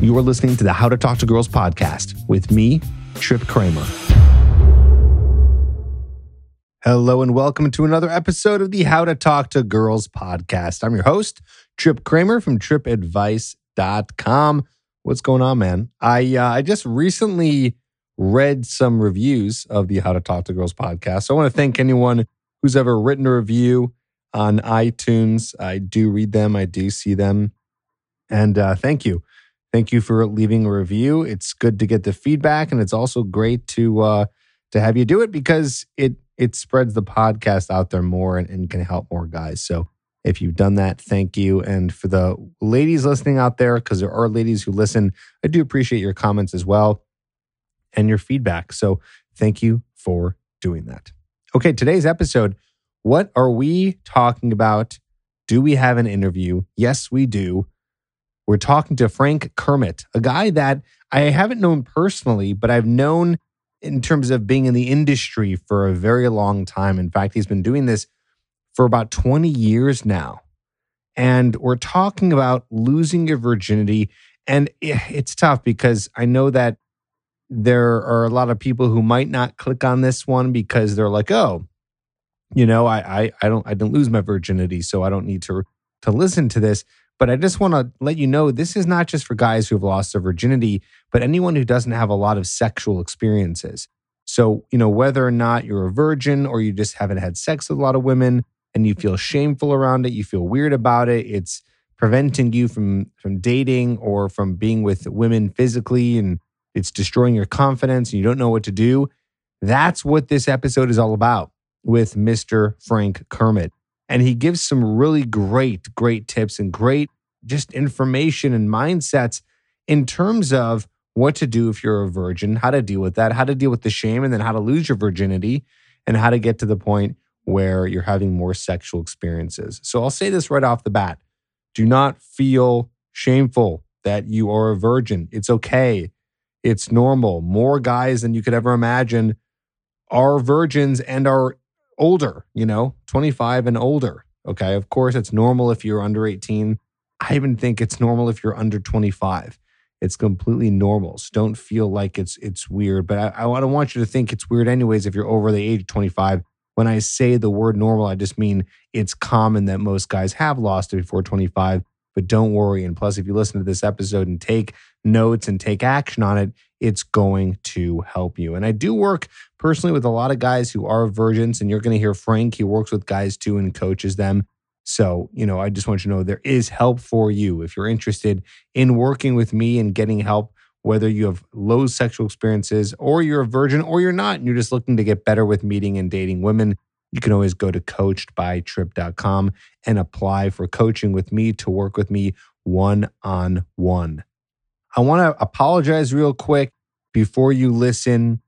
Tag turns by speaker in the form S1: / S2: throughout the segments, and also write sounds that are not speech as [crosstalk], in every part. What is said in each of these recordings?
S1: You are listening to the How to Talk to Girls podcast with me, Trip Kramer. Hello and welcome to another episode of the How to Talk to Girls podcast. I'm your host, Trip Kramer from tripadvice.com. What's going on, man? I uh, I just recently read some reviews of the How to Talk to Girls podcast. So I want to thank anyone who's ever written a review on iTunes. I do read them, I do see them. And uh, thank you. Thank you for leaving a review. It's good to get the feedback, and it's also great to uh, to have you do it because it it spreads the podcast out there more and, and can help more guys. So if you've done that, thank you. And for the ladies listening out there, because there are ladies who listen, I do appreciate your comments as well and your feedback. So thank you for doing that. Okay, today's episode what are we talking about? Do we have an interview? Yes, we do. We're talking to Frank Kermit, a guy that I haven't known personally, but I've known in terms of being in the industry for a very long time. In fact, he's been doing this for about 20 years now. And we're talking about losing your virginity. And it's tough because I know that there are a lot of people who might not click on this one because they're like, oh, you know, I I, I don't I didn't lose my virginity, so I don't need to to listen to this. But I just want to let you know this is not just for guys who have lost their virginity, but anyone who doesn't have a lot of sexual experiences. So, you know, whether or not you're a virgin or you just haven't had sex with a lot of women and you feel shameful around it, you feel weird about it, it's preventing you from from dating or from being with women physically and it's destroying your confidence and you don't know what to do. That's what this episode is all about with Mr. Frank Kermit and he gives some really great, great tips and great just information and mindsets in terms of what to do if you're a virgin, how to deal with that, how to deal with the shame, and then how to lose your virginity, and how to get to the point where you're having more sexual experiences. So I'll say this right off the bat do not feel shameful that you are a virgin. It's okay, it's normal. More guys than you could ever imagine are virgins and are older, you know, 25 and older. Okay. Of course, it's normal if you're under 18. I even think it's normal if you're under 25. It's completely normal. So don't feel like it's it's weird. But I, I don't want you to think it's weird anyways if you're over the age of 25. When I say the word normal, I just mean it's common that most guys have lost it before 25. But don't worry. And plus, if you listen to this episode and take notes and take action on it, it's going to help you. And I do work personally with a lot of guys who are virgins, and you're going to hear Frank. He works with guys too and coaches them. So, you know, I just want you to know there is help for you if you're interested in working with me and getting help, whether you have low sexual experiences or you're a virgin or you're not, and you're just looking to get better with meeting and dating women. You can always go to coachedbytrip.com and apply for coaching with me to work with me one on one. I want to apologize real quick before you listen.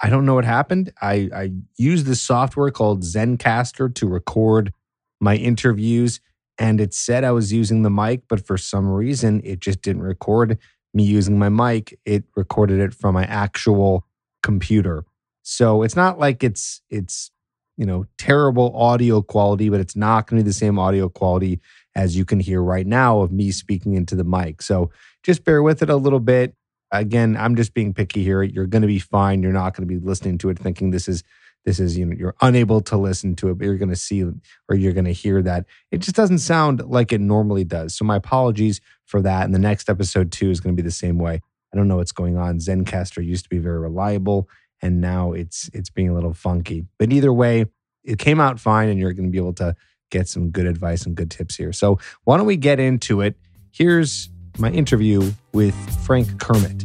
S1: I don't know what happened. I, I used this software called Zencastr to record my interviews, and it said I was using the mic, but for some reason, it just didn't record me using my mic. It recorded it from my actual computer. So it's not like it's it's you know terrible audio quality, but it's not going to be the same audio quality as you can hear right now of me speaking into the mic. So just bear with it a little bit. Again, I'm just being picky here. You're going to be fine. You're not going to be listening to it thinking this is this is you know you're unable to listen to it, but you're going to see or you're going to hear that it just doesn't sound like it normally does. So my apologies for that. And the next episode too is going to be the same way. I don't know what's going on. Zencastr used to be very reliable, and now it's it's being a little funky. But either way, it came out fine, and you're going to be able to get some good advice and good tips here. So why don't we get into it? Here's my interview with Frank Kermit.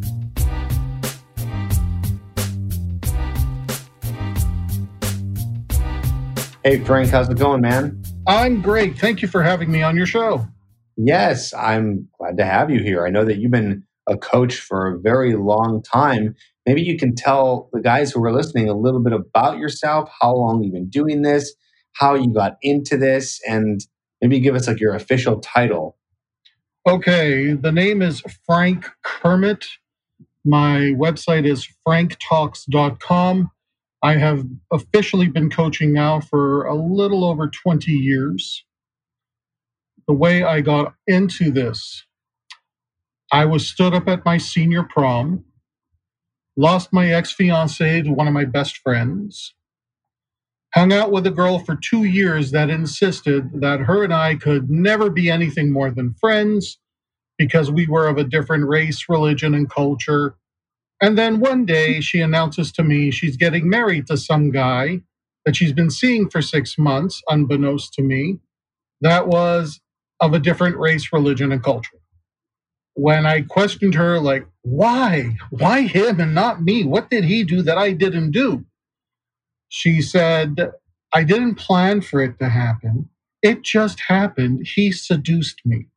S1: Hey, Frank, how's it going, man?
S2: I'm great. Thank you for having me on your show.
S1: Yes, I'm glad to have you here. I know that you've been a coach for a very long time. Maybe you can tell the guys who are listening a little bit about yourself, how long you've been doing this, how you got into this, and maybe give us like your official title
S2: Okay, the name is Frank Kermit. My website is franktalks.com. I have officially been coaching now for a little over 20 years. The way I got into this, I was stood up at my senior prom, lost my ex fiancee to one of my best friends, hung out with a girl for two years that insisted that her and I could never be anything more than friends because we were of a different race, religion, and culture. And then one day she announces to me she's getting married to some guy that she's been seeing for six months, unbeknownst to me, that was of a different race, religion, and culture. When I questioned her, like, why? Why him and not me? What did he do that I didn't do? She said, I didn't plan for it to happen. It just happened. He seduced me.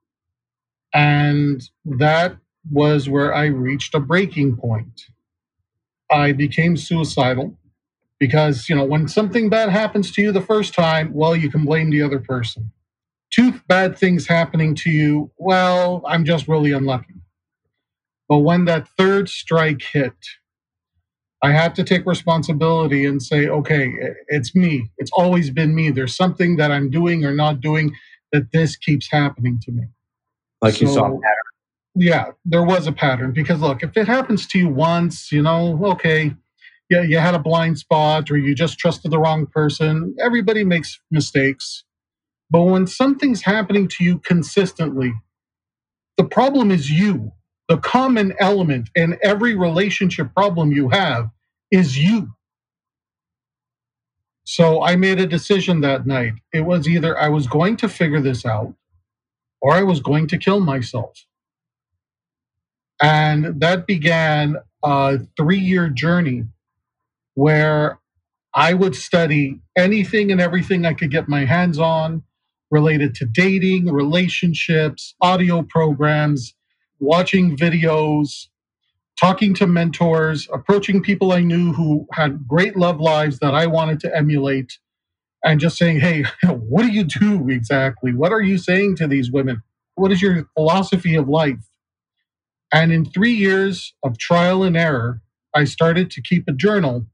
S2: And that was where I reached a breaking point. I became suicidal because, you know, when something bad happens to you the first time, well, you can blame the other person. Two bad things happening to you, well, I'm just really unlucky. But when that third strike hit, I had to take responsibility and say, okay, it's me. It's always been me. There's something that I'm doing or not doing that this keeps happening to me.
S1: Like so, you saw a pattern.
S2: Yeah, there was a pattern because look, if it happens to you once, you know, okay, yeah, you had a blind spot or you just trusted the wrong person. Everybody makes mistakes. But when something's happening to you consistently, the problem is you. The common element in every relationship problem you have is you. So I made a decision that night. It was either I was going to figure this out or I was going to kill myself. And that began a three year journey where I would study anything and everything I could get my hands on related to dating, relationships, audio programs, watching videos, talking to mentors, approaching people I knew who had great love lives that I wanted to emulate, and just saying, hey, [laughs] what do you do exactly? What are you saying to these women? What is your philosophy of life? And in three years of trial and error, I started to keep a journal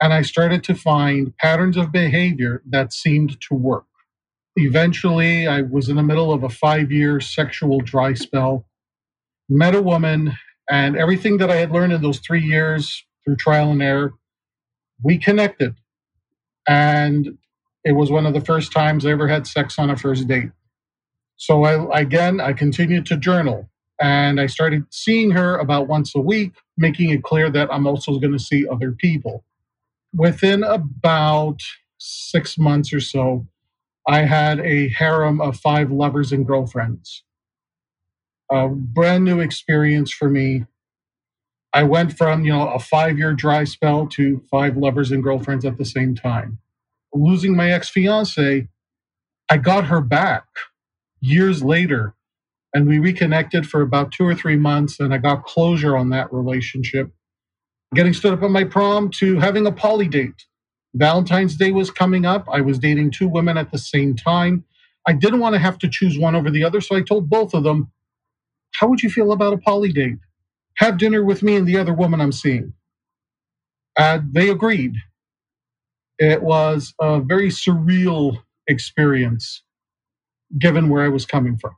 S2: and I started to find patterns of behavior that seemed to work. Eventually, I was in the middle of a five year sexual dry spell, met a woman, and everything that I had learned in those three years through trial and error, we connected. And it was one of the first times I ever had sex on a first date. So I, again, I continued to journal and I started seeing her about once a week, making it clear that I'm also going to see other people within about six months or so, I had a harem of five lovers and girlfriends. A brand new experience for me. I went from, you know, a five year dry spell to five lovers and girlfriends at the same time. Losing my ex fiance, I got her back years later and we reconnected for about two or three months and I got closure on that relationship getting stood up at my prom to having a poly date. Valentine's Day was coming up. I was dating two women at the same time. I didn't want to have to choose one over the other, so I told both of them, How would you feel about a poly date? Have dinner with me and the other woman I'm seeing. And they agreed. It was a very surreal experience given where I was coming from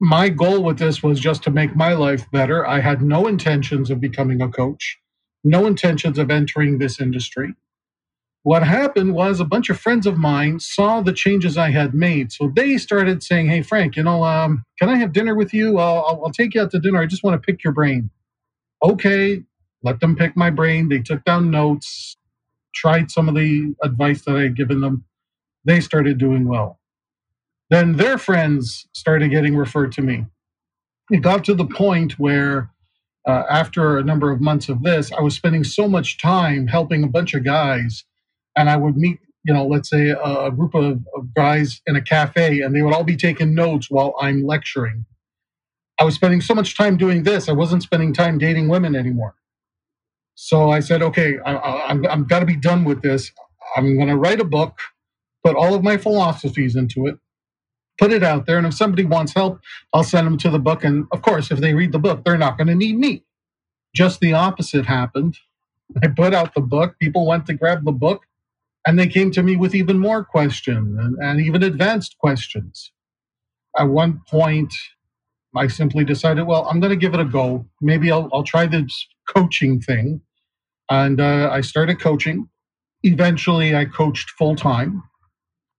S2: my goal with this was just to make my life better. I had no intentions of becoming a coach, no intentions of entering this industry. What happened was a bunch of friends of mine saw the changes I had made. So they started saying, Hey, Frank, you know, um, can I have dinner with you? I'll, I'll take you out to dinner. I just want to pick your brain. Okay, let them pick my brain. They took down notes, tried some of the advice that I had given them. They started doing well. Then their friends started getting referred to me. It got to the point where, uh, after a number of months of this, I was spending so much time helping a bunch of guys, and I would meet, you know, let's say a, group of, of guys in a cafe, and they would all be taking notes while I'm lecturing. I was spending so much time doing this, I wasn't spending time dating women anymore. So I said, okay, I, I, I'm, I'm got to be done with this. I'm going to write a book, put all of my philosophies into it, put it out there. And if somebody wants help, I'll send them to the book. And of course, if they read the book, they're not going to need me. Just the opposite happened. [laughs] I put out the book, people went to grab the book, and they came to me with even more questions and, and even advanced questions. At one point, I simply decided, well, I'm going to give it a go. Maybe I'll, I'll try this coaching thing. And uh, I started coaching. Eventually, I coached full time.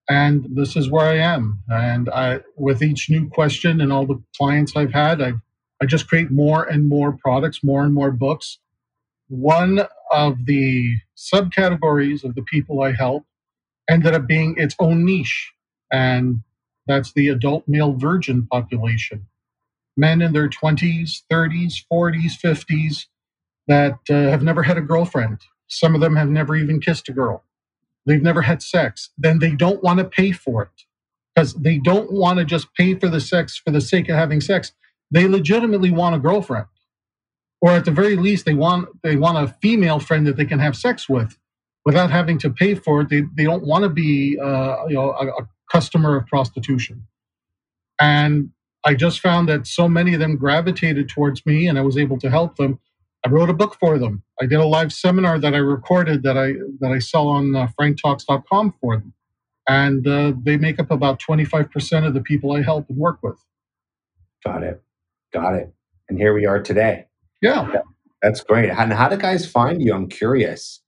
S2: And this is where I am. And I, with each new question and all the clients I've had, I, I just create more and more products, more and more books. One of the subcategories of the people I help ended up being its own niche. And that's the adult male virgin population. Men in their 20s, 30s, 40s, 50s that uh, have never had a girlfriend. Some of them have never even kissed a girl. They've never had sex. Then they don't want to pay for it because they don't want to just pay for the sex for the sake of having sex. They legitimately want a girlfriend. Or at the very least, they want they want a female friend that they can have sex with without having to pay for it. They, they don't want to be uh, you know a, a customer of prostitution. And I just found that so many of them gravitated towards me and I was able to help them. I wrote a book for them. I did a live seminar that I recorded that I that I sell on uh, franktalks.com for them. And uh, they make up about 25% of the people I help and work with.
S1: Got it. Got it. And here we are today.
S2: Yeah.
S1: That's great. And how do guys find you? I'm curious.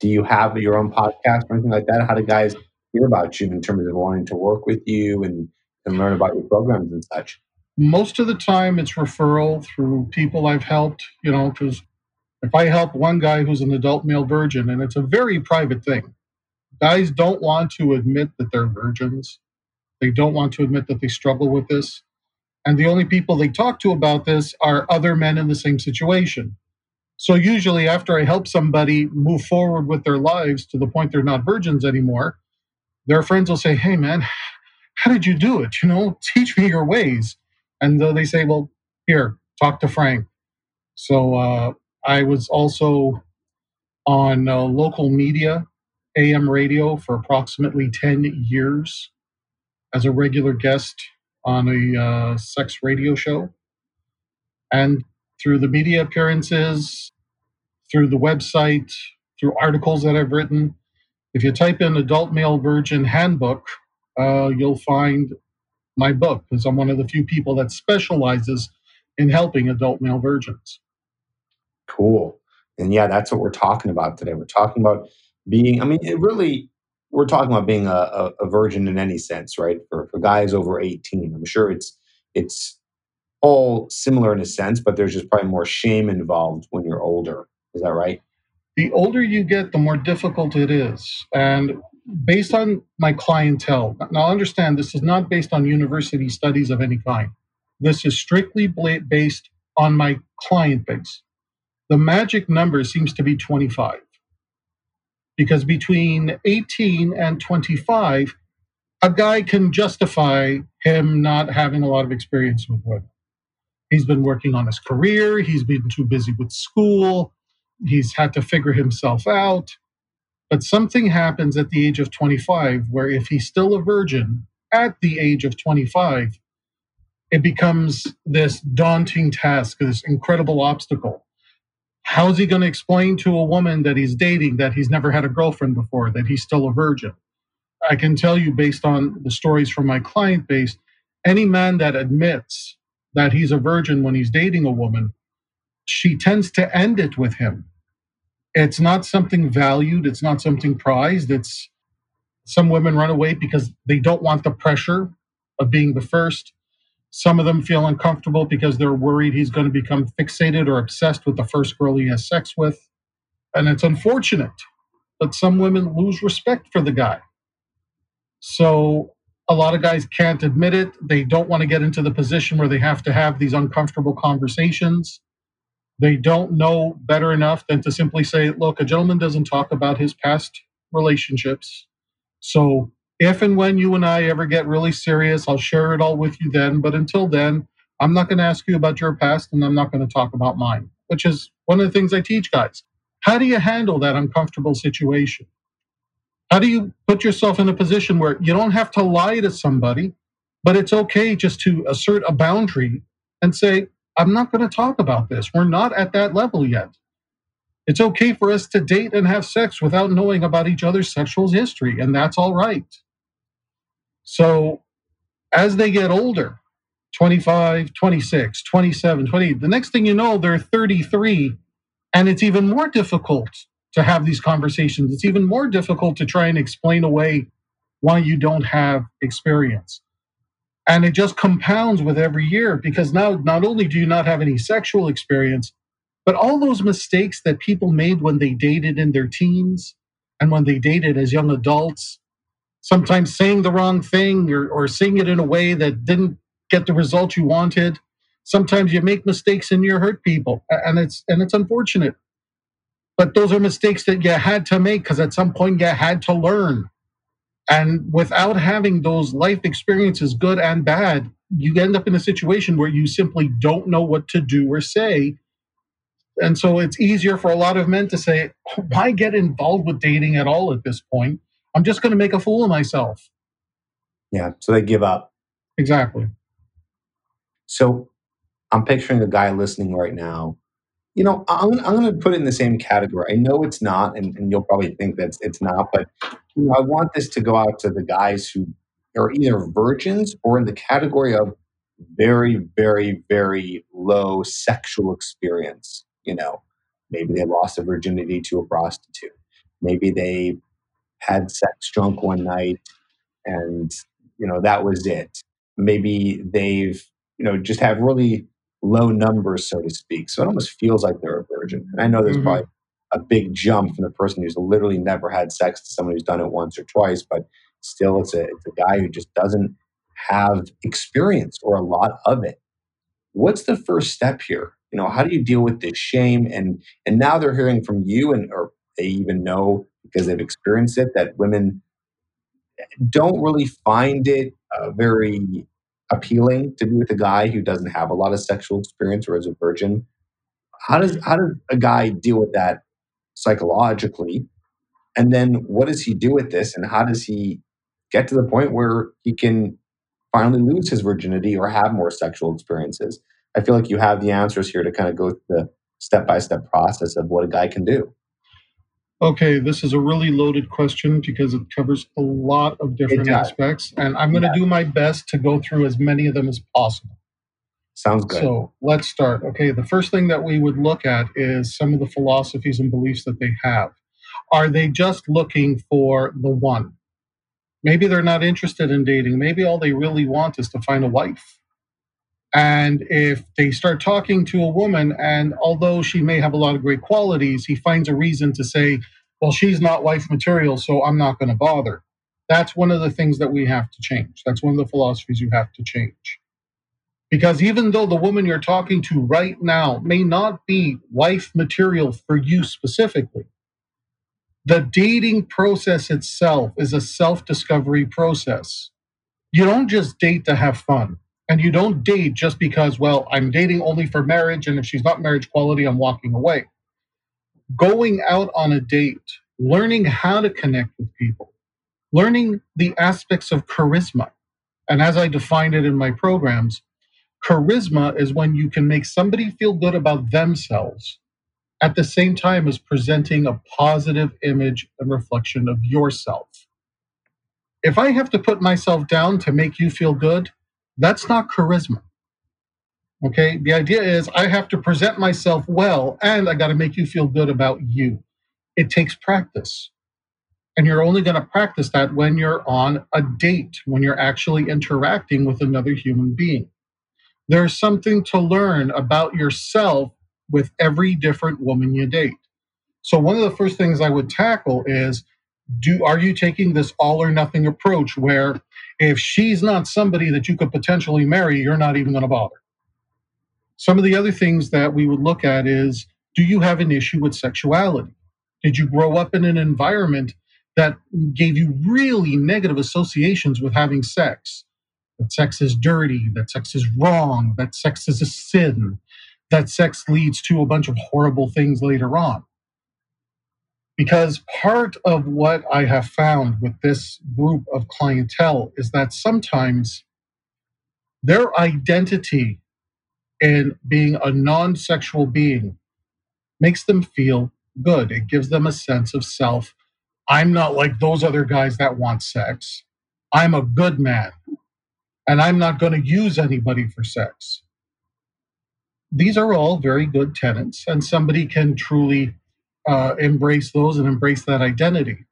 S1: Do you have your own podcast or anything like that? How do guys hear about you in terms of wanting to work with you and, and learn about your programs and such?
S2: Most of the time, it's referral through people I've helped, you know, because if I help one guy who's an adult male virgin, and it's a very private thing, guys don't want to admit that they're virgins. They don't want to admit that they struggle with this. And the only people they talk to about this are other men in the same situation. So usually, after I help somebody move forward with their lives to the point they're not virgins anymore, their friends will say, Hey, man, how did you do it? You know, [laughs] teach me your ways. And they say, Well, here, talk to Frank. So uh, I was also on uh, local media, AM radio, for approximately 10 years as a regular guest on a uh, sex radio show. And through the media appearances, through the website, through articles that I've written, if you type in adult male virgin handbook, uh, you'll find my book because I'm one of the few people that specializes in helping adult male virgins.
S1: Cool. And yeah, that's what we're talking about today. We're talking about being, I mean, it really, we're talking about being a, a, a virgin in any sense, right? For, for guys over 18. I'm sure it's, it's all similar in a sense, but there's just probably more shame involved when you're older. Is that right?
S2: the older you get, the more difficult it is. And based on my clientele, now understand this is not based on university studies of any kind. This is strictly based on my client base. The magic number seems to be 25. Because between 18 and 25, a guy can justify him not having a lot of experience with women. He's been working on his career, he's been too busy with school, he's had to figure himself out. But something happens at the age of 25 where if he's still a virgin at the age of 25, it becomes this daunting task, this incredible obstacle. How's he going to explain to a woman that he's dating that he's never had a girlfriend before, that he's still a virgin? I can tell you based on the stories from my client base, any man that admits that he's a virgin when he's dating a woman, she tends to end it with him it's not something valued it's not something prized it's some women run away because they don't want the pressure of being the first some of them feel uncomfortable because they're worried he's going to become fixated or obsessed with the first girl he has sex with. And it's unfortunate but some women lose respect for the guy. So a lot of guys can't admit it. They don't want to get into the position where they have to have these uncomfortable conversations. They don't know better enough than to simply say, look, a gentleman doesn't talk about his past relationships. So if and when you and I ever get really serious, I'll share it all with you then. But until then, I'm not going to ask you about your past and I'm not going to talk about mine, which is one of the things I teach guys. How do you handle that uncomfortable situation? How do you put yourself in a position where you don't have to lie to somebody, but it's okay just to assert a boundary and say, I'm not going to talk about this. We're not at that level yet. It's okay for us to date and have sex without knowing about each other's sexual history, and that's all right. So, as they get older, 25, 26, 27, 28. The next thing you know, they're 33. And it's even more difficult to have these conversations. It's even more difficult to try and explain away why you don't have experience. And it just compounds with every year because now not only do you not have any sexual experience, but all those mistakes that people made when they dated in their teens and when they dated as young adults, sometimes saying the wrong thing or, or saying it in a way that didn't get the result you wanted. Sometimes you make mistakes and you hurt people, and it's and it's unfortunate. But those are mistakes that you had to make because at some point you had to learn. And without having those life experiences, good and bad, you end up in a situation where you simply don't know what to do or say. And so it's easier for a lot of men to say, why get involved with dating at all at this point? I'm just going to make a fool of myself.
S1: Yeah. So they give up.
S2: Exactly.
S1: So I'm picturing a guy listening right now. You know, I'm, I'm going to put it in the same category. I know it's not, and, and you'll probably think that it's not, but you know, I want this to go out to the guys who are either virgins or in the category of very, very, very low sexual experience. You know, maybe they lost their virginity to a prostitute. Maybe they had sex drunk one night and, you know, that was it. Maybe they've, you know, just have really low numbers, so to speak. So it almost feels like they're a virgin. And I know there's mm-hmm. probably a big jump from the person who's literally never had sex to someone who's done it once or twice, but still it's a, it's a guy who just doesn't have experience or a lot of it. What's the first step here? You know, how do you deal with this shame? And and now they're hearing from you, and or they even know because they've experienced it that women don't really find it uh, very appealing to be with a guy who doesn't have a lot of sexual experience or is a virgin. How does how does a guy deal with that psychologically? And then what does he do with this and how does he get to the point where he can finally lose his virginity or have more sexual experiences? I feel like you have the answers here to kind of go through the step by step process of what a guy can do.
S2: Okay, this is a really loaded question because it covers a lot of different aspects, and I'm going to yeah. do my best to go through as many of them as possible.
S1: Sounds good.
S2: So let's start. Okay, the first thing that we would look at is some of the philosophies and beliefs that they have. Are they just looking for the one? Maybe they're not interested in dating. Maybe all they really want is to find a wife. And if they start talking to a woman, and although she may have a lot of great qualities, he finds a reason to say, well, she's not wife material, so I'm not going to bother. That's one of the things that we have to change. That's one of the philosophies you have to change. Because even though the woman you're talking to right now may not be wife material for you specifically, the dating process itself is a self discovery process. You don't just date to have fun. And you don't date just because, well, I'm dating only for marriage, and if she's not marriage quality, I'm walking away. Going out on a date, learning how to connect with people, learning the aspects of charisma. And as I defined it in my programs, charisma is when you can make somebody feel good about themselves at the same time as presenting a positive image and reflection of yourself. If I have to put myself down to make you feel good, that's not charisma. Okay. The idea is I have to present myself well and I got to make you feel good about you. It takes practice. And you're only going to practice that when you're on a date, when you're actually interacting with another human being. There's something to learn about yourself with every different woman you date. So, one of the first things I would tackle is do are you taking this all or nothing approach where if she's not somebody that you could potentially marry, you're not even going to bother. Some of the other things that we would look at is do you have an issue with sexuality? Did you grow up in an environment that gave you really negative associations with having sex? That sex is dirty, that sex is wrong, that sex is a sin, that sex leads to a bunch of horrible things later on. Because part of what I have found with this group of clientele is that sometimes their identity in being a non sexual being makes them feel good. It gives them a sense of self. I'm not like those other guys that want sex. I'm a good man. and I'm not going to use anybody for sex. These are all very good tenants, and somebody can truly uh, embrace those and embrace that identity.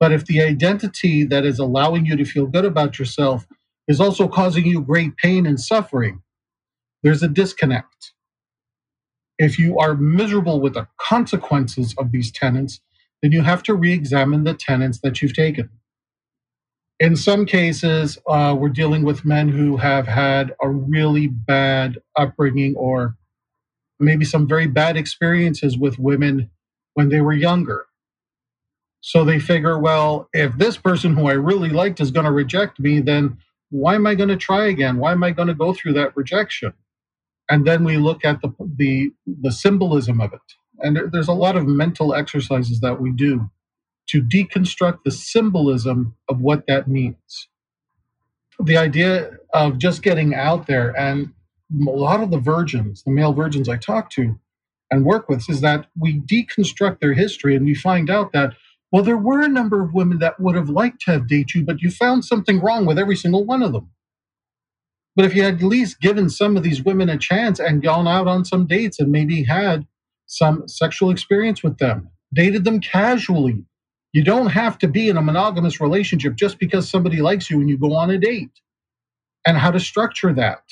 S2: But if the identity that is allowing you to feel good about yourself is also causing you great pain and suffering, there's a disconnect. If you are miserable with the consequences of these tenets, then you have to re examine the tenets that you've taken. In some cases, uh, we're dealing with men who have had a really bad upbringing or maybe some very bad experiences with women when they were younger. So they figure, well, if this person who I really liked is going to reject me, then why am I going to try again? Why am I going to go through that rejection? And then we look at the the, the symbolism of it. And there's a lot of mental exercises that we do to deconstruct the symbolism of what that means. The idea of just getting out there, and a lot of the virgins, the male virgins I talk to and work with, is that we deconstruct their history and we find out that, well, there were a number of women that would have liked to have dated you, but you found something wrong with every single one of them. But if you had at least given some of these women a chance and gone out on some dates and maybe had some sexual experience with them, dated them casually, you don't have to be in a monogamous relationship just because somebody likes you and you go on a date. And how to structure that.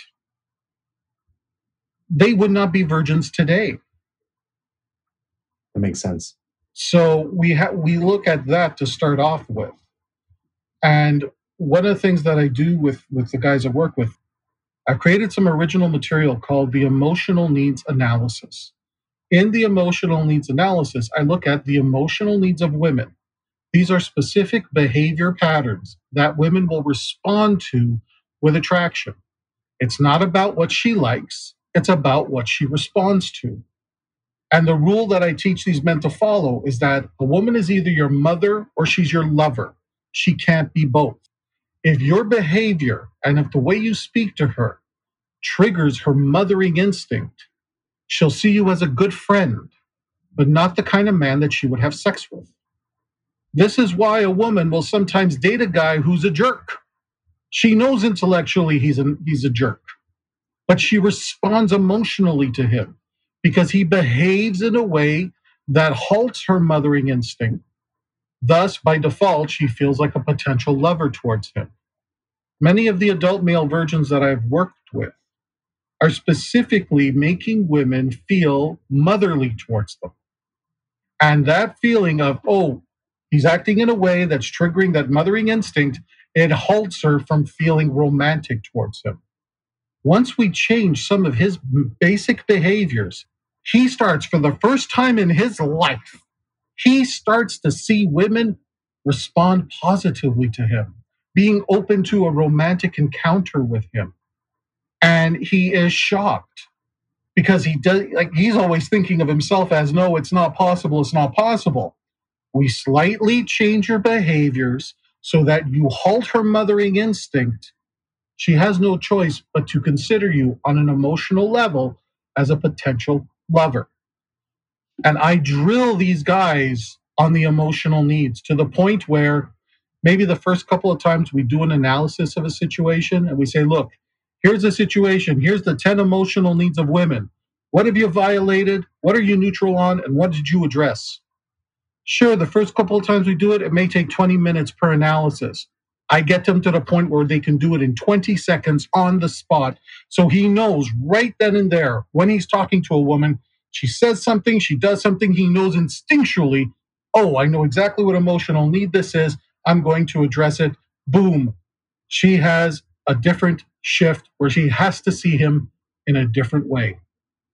S2: They would not be virgins today.
S1: That makes sense.
S2: So we have we look at that to start off with. And one of the things that I do with with the guys I work with, I've created some original material called the emotional needs analysis. In the emotional needs analysis, I look at the emotional needs of women. These are specific behavior patterns that women will respond to with attraction. It's not about what she likes, it's about what she responds to. And the rule that I teach these men to follow is that a woman is either your mother or she's your lover. She can't be both. If your behavior and if the way you speak to her triggers her mothering instinct, she'll see you as a good friend, but not the kind of man that she would have sex with. This is why a woman will sometimes date a guy who's a jerk. She knows intellectually he's a, he's a jerk, but she responds emotionally to him because he behaves in a way that halts her mothering instinct. Thus, by default, she feels like a potential lover towards him. Many of the adult male virgins that I've worked with are specifically making women feel motherly towards them. And that feeling of, oh, he's acting in a way that's triggering that mothering instinct, it halts her from feeling romantic towards him. Once we change some of his basic behaviors, he starts for the first time in his life, he starts to see women respond positively to him, being open to a romantic encounter with him. And he is shocked because he does like he's always thinking of himself as no, it's not possible, it's not possible. We slightly change your behaviors so that you halt her mothering instinct. She has no choice but to consider you on an emotional level as a potential lover. And I drill these guys on the emotional needs to the point where maybe the first couple of times we do an analysis of a situation and we say, look, here's the situation. Here's the 10 emotional needs of women. What have you violated? What are you neutral on? And what did you address? Sure, the first couple of times we do it, it may take 20 minutes per analysis. I get them to the point where they can do it in 20 seconds on the spot. So he knows right then and there when he's talking to a woman, she says something, she does something, he knows instinctually, oh, I know exactly what emotional need this is. I'm going to address it. Boom. She has a different shift where she has to see him in a different way.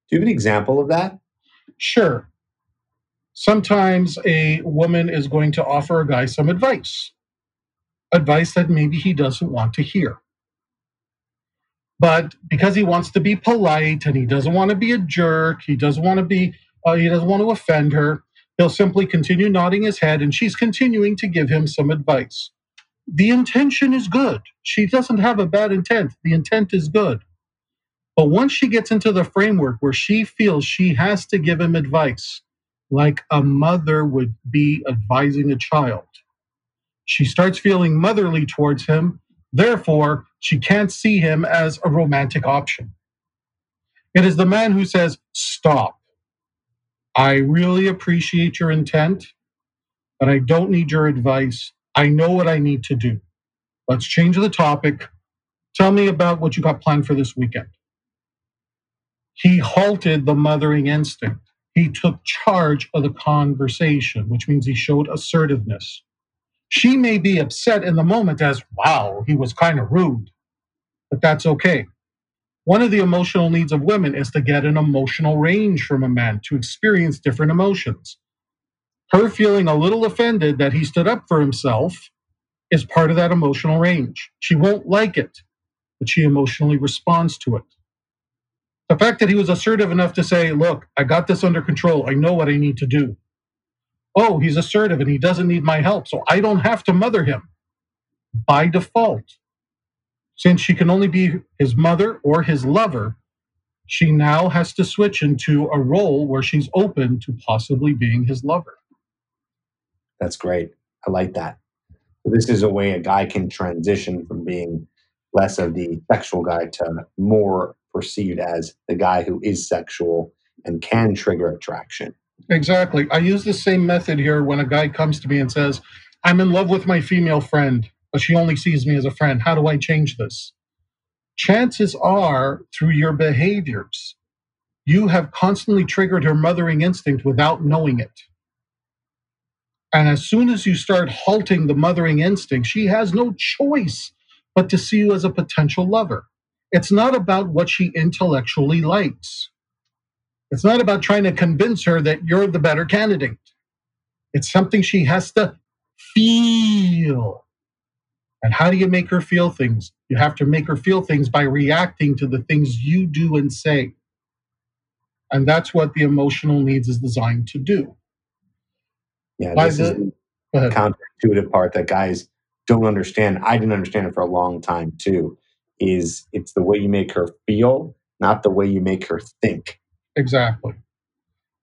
S1: Do you have an example of that?
S2: Sure. Sometimes a woman is going to offer a guy some advice advice that maybe he doesn't want to hear. But because he wants to be polite and he doesn't want to be a jerk, he doesn't want to be, uh, he doesn't want to offend her, he'll simply continue nodding his head and she's continuing to give him some advice. The intention is good. She doesn't have a bad intent. The intent is good. But once she gets into the framework where she feels she has to give him advice, like a mother would be advising a child, she starts feeling motherly towards him. Therefore, she can't see him as a romantic option. It is the man who says, Stop. I really appreciate your intent, but I don't need your advice. I know what I need to do. Let's change the topic. Tell me about what you got planned for this weekend. He halted the mothering instinct. He took charge of the conversation, which means he showed assertiveness. She may be upset in the moment as, wow, he was kind of rude, but that's okay. One of the emotional needs of women is to get an emotional range from a man, to experience different emotions. Her feeling a little offended that he stood up for himself is part of that emotional range. She won't like it, but she emotionally responds to it. The fact that he was assertive enough to say, Look, I got this under control. I know what I need to do. Oh, he's assertive and he doesn't need my help, so I don't have to mother him by default. Since she can only be his mother or his lover, she now has to switch into a role where she's open to possibly being his lover.
S1: That's great. I like that. This is a way a guy can transition from being less of the sexual guy to more perceived as the guy who is sexual and can trigger attraction.
S2: Exactly. I use the same method here when a guy comes to me and says, I'm in love with my female friend, but she only sees me as a friend. How do I change this? Chances are, through your behaviors, you have constantly triggered her mothering instinct without knowing it. And as soon as you start halting the mothering instinct, she has no choice but to see you as a potential lover. It's not about what she intellectually likes. It's not about trying to convince her that you're the better candidate. It's something she has to feel. And how do you make her feel things? You have to make her feel things by reacting to the things you do and say. And that's what the emotional needs is designed to do.
S1: Yeah, this the, is the counterintuitive part that guys don't understand. I didn't understand it for a long time too. Is it's the way you make her feel, not the way you make her think.
S2: Exactly.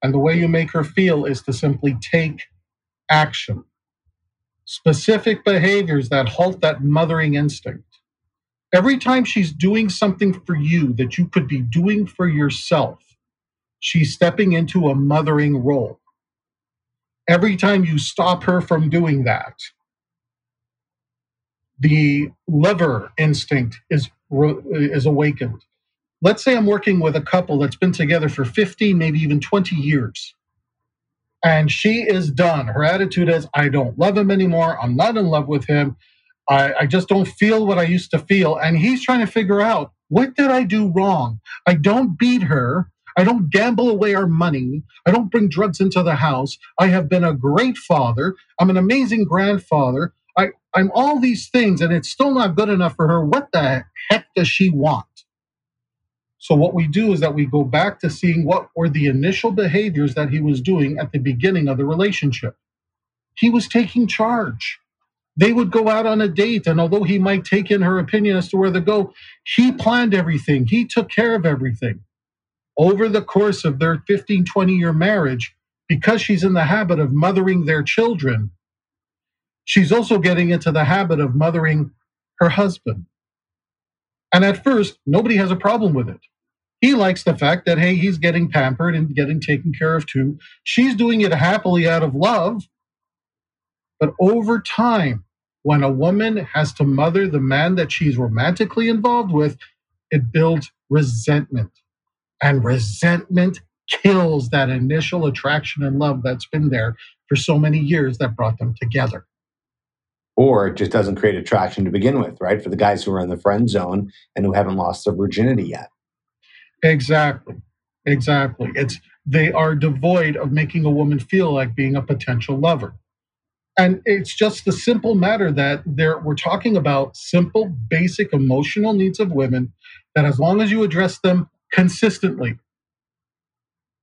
S2: And the way you make her feel is to simply take action. Specific behaviors that halt that mothering instinct. Every time she's doing something for you that you could be doing for yourself, she's stepping into a mothering role. Every time you stop her from doing that, the lover instinct is, is awakened let's say I'm working with a couple that's been together for 15, maybe even 20 years. And she is done. Her attitude is, I don't love him anymore. I'm not in love with him. I, I just don't feel what I used to feel. And he's trying to figure out what did I do wrong? I don't beat her. I don't gamble away our money. I don't bring drugs into the house. I have been a great father. I'm an amazing grandfather. I, I'm all these things, and it's still not good enough for her. What the heck does she want? So what we do is that we go back to seeing what were the initial behaviors that he was doing at the beginning of the relationship. He was taking charge. They would go out on a date, and although he might take in her opinion as to where to go, he planned everything. He took care of everything. Over the course of their 15, 20 year marriage, because she's in the habit of mothering their children, she's also getting into the habit of mothering her husband. And at first, nobody has a problem with it. He likes the fact that, hey, he's getting pampered and getting taken care of too. She's doing it happily out of love. But over time, when a woman has to mother the man that she's romantically involved with, it builds resentment. And resentment kills that initial attraction and love that's been there for so many years that brought them together
S1: or it just doesn't create attraction to begin with, right? For the guys who are in the friend zone and who haven't lost their virginity yet.
S2: Exactly. Exactly. It's they are devoid of making a woman feel like being a potential lover. And it's just the simple matter that there we're talking about simple, basic emotional needs of women that as long as you address them consistently,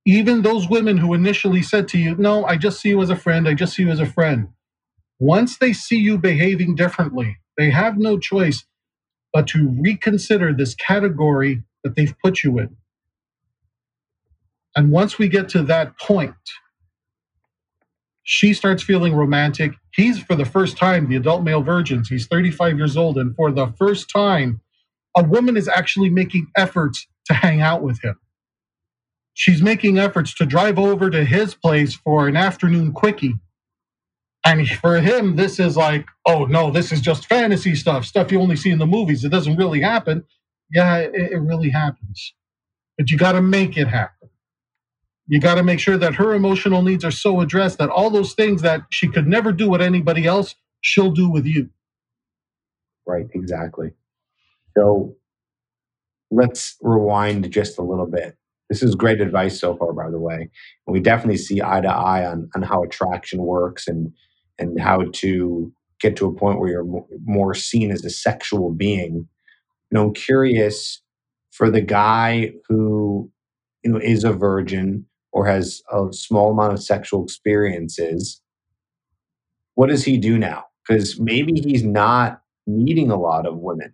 S2: even those women who initially said to you, No, I just see you as a friend, I just see you as a friend once they see you behaving differently, they have no choice but to reconsider this category that they've put you in. And once we get to that point, She starts feeling romantic. He's, for the first time, the adult male virgins. He's 35 years old. And for the first time, a woman is actually making efforts to hang out with him. She's making efforts to drive over to his place for an afternoon quickie. And for him, this is like, oh no, this is just fantasy stuff, stuff you only see in the movies. It doesn't really happen. Yeah, it, it really happens. But you got to make it happen. You got to make sure that her emotional needs are so addressed that all those things that she could never do with anybody else, she'll do with you.
S1: Right, exactly. So let's rewind just a little bit. This is great advice so far, by the way. And we definitely see eye to eye on, on how attraction works and and how to get to a point where you're more seen as a sexual being. Know, I'm curious for the guy who you know is a virgin or has a small amount of sexual experiences. What does he do now? Because maybe he's not meeting a lot of women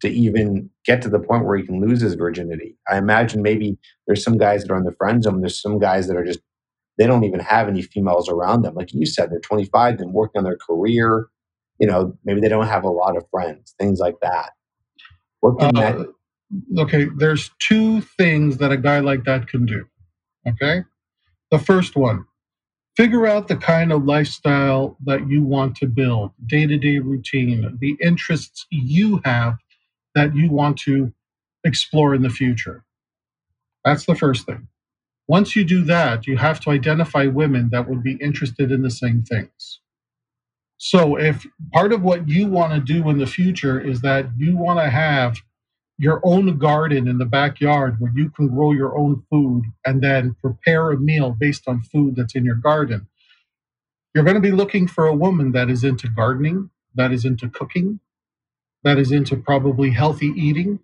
S1: to even get to the point where he can lose his virginity. I imagine maybe there's some guys that are in the friend zone. There's some guys that are just they don't even have any females around them. Like you said, they're 25, they're working on their career. You know, maybe they don't have a lot of friends, things like that.
S2: What can uh, that? Okay, there's two things that a guy like that can do. Okay, the first one, figure out the kind of lifestyle that you want to build, day to day routine, the interests you have that you want to explore in the future. That's the first thing. Once you do that, you have to identify women that would be interested in the same things. So, if part of what you want to do in the future is that you want to have your own garden in the backyard where you can grow your own food and then prepare a meal based on food that's in your garden, you're going to be looking for a woman that is into gardening, that is into cooking, that is into probably healthy eating.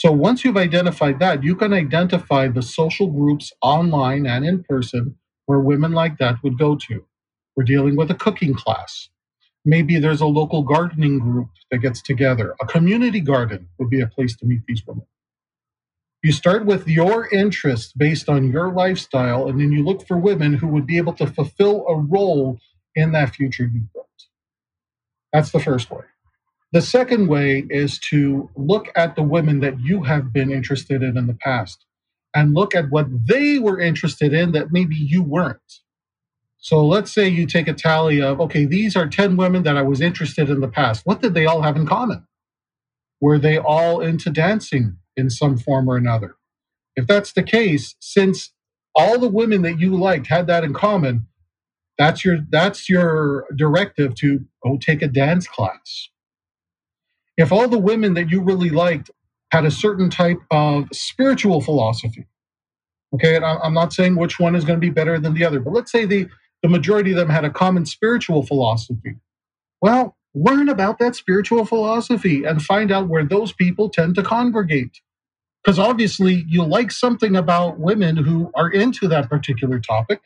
S2: So once you've identified that, you can identify the social groups online and in person where women like that would go to. We're dealing with a cooking class. Maybe there's a local gardening group that gets together. A community garden would be a place to meet these women. You start with your interests based on your lifestyle, and then you look for women who would be able to fulfill a role in that future you built. That's the first way. The second way is to look at the women that you have been interested in in the past and look at what they were interested in that maybe you weren't. So let's say you take a tally of, okay, these are 10 women that I was interested in the past. What did they all have in common? Were they all into dancing in some form or another? If that's the case, since all the women that you liked had that in common, that's your that's your directive to go take a dance class if all the women that you really liked had a certain type of spiritual philosophy, okay, and I'm not saying which one is going to be better than the other, but let's say the, the majority of them had a common spiritual philosophy. Well, learn about that spiritual philosophy and find out where those people tend to congregate. Because obviously, you like something about women who are into that particular topic.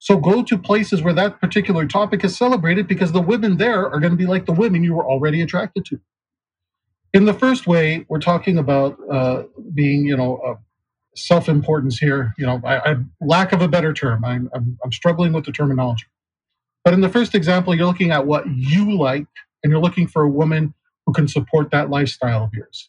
S2: So go to places where that particular topic is celebrated because the women there are going to be like the women you were already attracted to. In the first way, we're talking about uh, being, you know, uh, self-importance here. You know, I, I, lack of a better term. I'm, I'm, I'm struggling with the terminology. But in the first example, you're looking at what you like, and you're looking for a woman who can support that lifestyle of yours.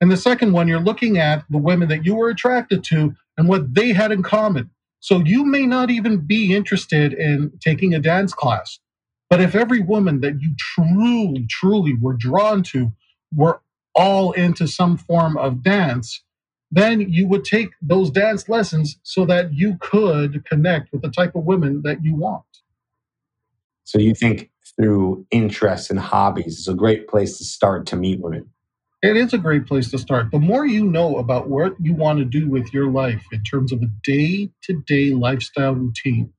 S2: And the second one, you're looking at the women that you were attracted to and what they had in common. So you may not even be interested in taking a dance class. But if every woman that you truly, truly were drawn to were all into some form of dance, then you would take those dance lessons so that you could connect with the type of women that you want.
S1: So you think through interests and hobbies is a great place to start to meet women?
S2: It is a great place to start. The more you know about what you want to do with your life in terms of a day to day lifestyle routine,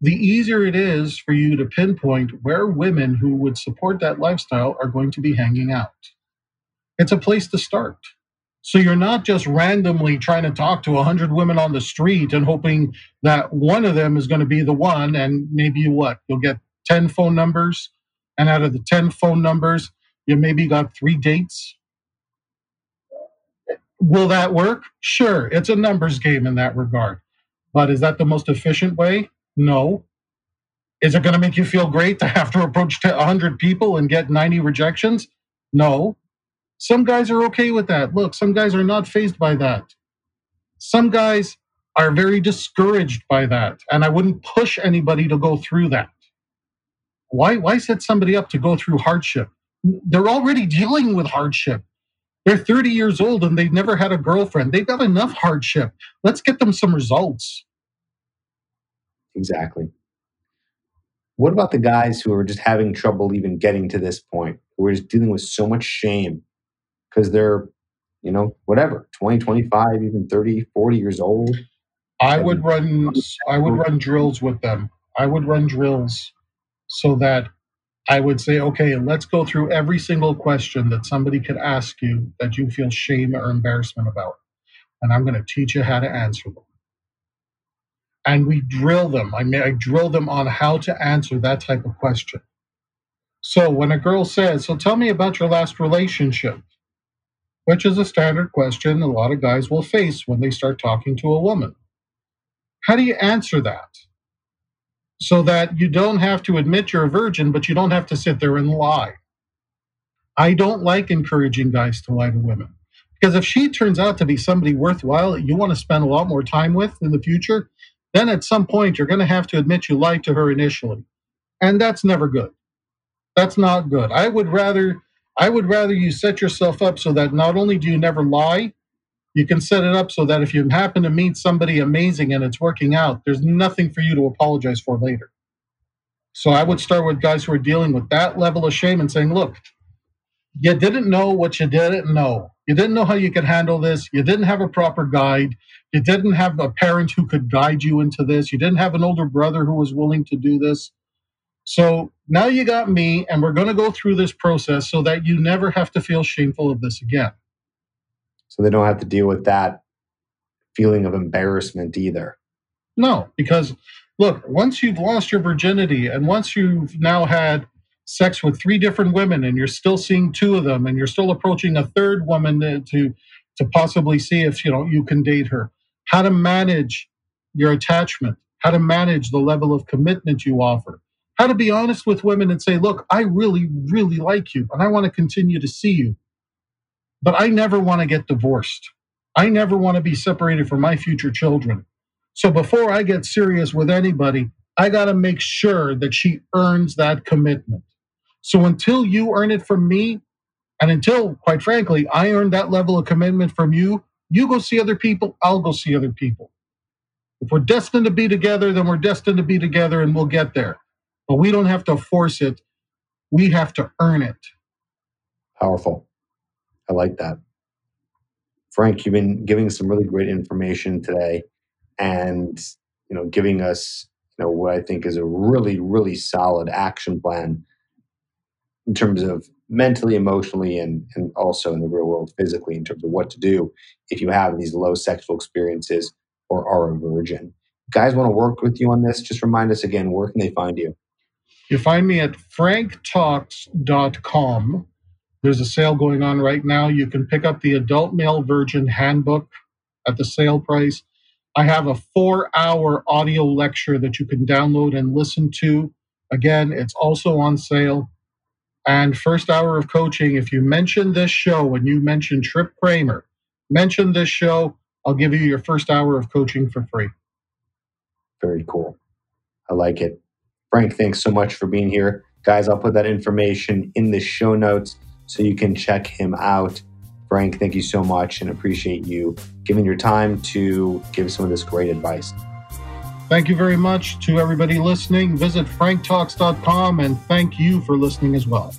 S2: the easier it is for you to pinpoint where women who would support that lifestyle are going to be hanging out. It's a place to start. So you're not just randomly trying to talk to 100 women on the street and hoping that one of them is going to be the one, and maybe what? You'll get 10 phone numbers, and out of the 10 phone numbers, you maybe got three dates. Will that work? Sure, it's a numbers game in that regard. But is that the most efficient way? No. Is it going to make you feel great to have to approach 100 people and get 90 rejections? No. Some guys are okay with that. Look, some guys are not phased by that. Some guys are very discouraged by that. And I wouldn't push anybody to go through that. Why, why set somebody up to go through hardship? They're already dealing with hardship. They're 30 years old and they've never had a girlfriend. They've got enough hardship. Let's get them some results.
S1: Exactly. What about the guys who are just having trouble even getting to this point, who are just dealing with so much shame because they're, you know, whatever, 20, 25, even 30, 40 years old?
S2: I would run I would [laughs] run drills with them. I would run drills so that I would say, okay, let's go through every single question that somebody could ask you that you feel shame or embarrassment about. And I'm going to teach you how to answer them. And we drill them. I mean, I drill them on how to answer that type of question. So when a girl says, So tell me about your last relationship, which is a standard question a lot of guys will face when they start talking to a woman. How do you answer that? So that you don't have to admit you're a virgin, but you don't have to sit there and lie. I don't like encouraging guys to lie to women because if she turns out to be somebody worthwhile that you want to spend a lot more time with in the future, then at some point you're going to have to admit you lied to her initially. And that's never good. That's not good. I would rather I would rather you set yourself up so that not only do you never lie, you can set it up so that if you happen to meet somebody amazing and it's working out, there's nothing for you to apologize for later. So I would start with guys who are dealing with that level of shame and saying, look, you didn't know what you didn't know. You didn't know how you could handle this. You didn't have a proper guide. You didn't have a parent who could guide you into this. You didn't have an older brother who was willing to do this. So now you got me, and we're going to go through this process so that you never have to feel shameful of this again
S1: so they don't have to deal with that feeling of embarrassment either.
S2: No, because look, once you've lost your virginity and once you've now had sex with three different women and you're still seeing two of them and you're still approaching a third woman to to possibly see if you know you can date her how to manage your attachment how to manage the level of commitment you offer how to be honest with women and say look i really really like you and i want to continue to see you but I never want to get divorced. I never want to be separated from my future children. So before I get serious with anybody, I got to make sure that she earns that commitment. So until you earn it from me, and until, quite frankly, I earn that level of commitment from you, you go see other people, I'll go see other people. If we're destined to be together, then we're destined to be together and we'll get there. But we don't have to force it, we have to earn it.
S1: Powerful. I like that. Frank, you've been giving some really great information today and you know giving us you know what I think is a really really solid action plan in terms of mentally, emotionally, and and also in the real world physically in terms of what to do if you have these low sexual experiences or are a virgin. Guys want to work with you on this? Just remind us again, where can they find you?
S2: You find me at franktalks.com there's a sale going on right now. You can pick up the adult male virgin handbook at the sale price. I have a four hour audio lecture that you can download and listen to. Again, it's also on sale. And first hour of coaching, if you mention this show and you mention Tripp Kramer, mention this show, I'll give you your first hour of coaching for free.
S1: Very cool. I like it. Frank, thanks so much for being here. Guys, I'll put that information in the show notes so you can check him out. Frank, thank you so much and appreciate you giving your time to give some of this great advice.
S2: Thank you very much to everybody listening. Visit franktalks.com and thank you for listening as well.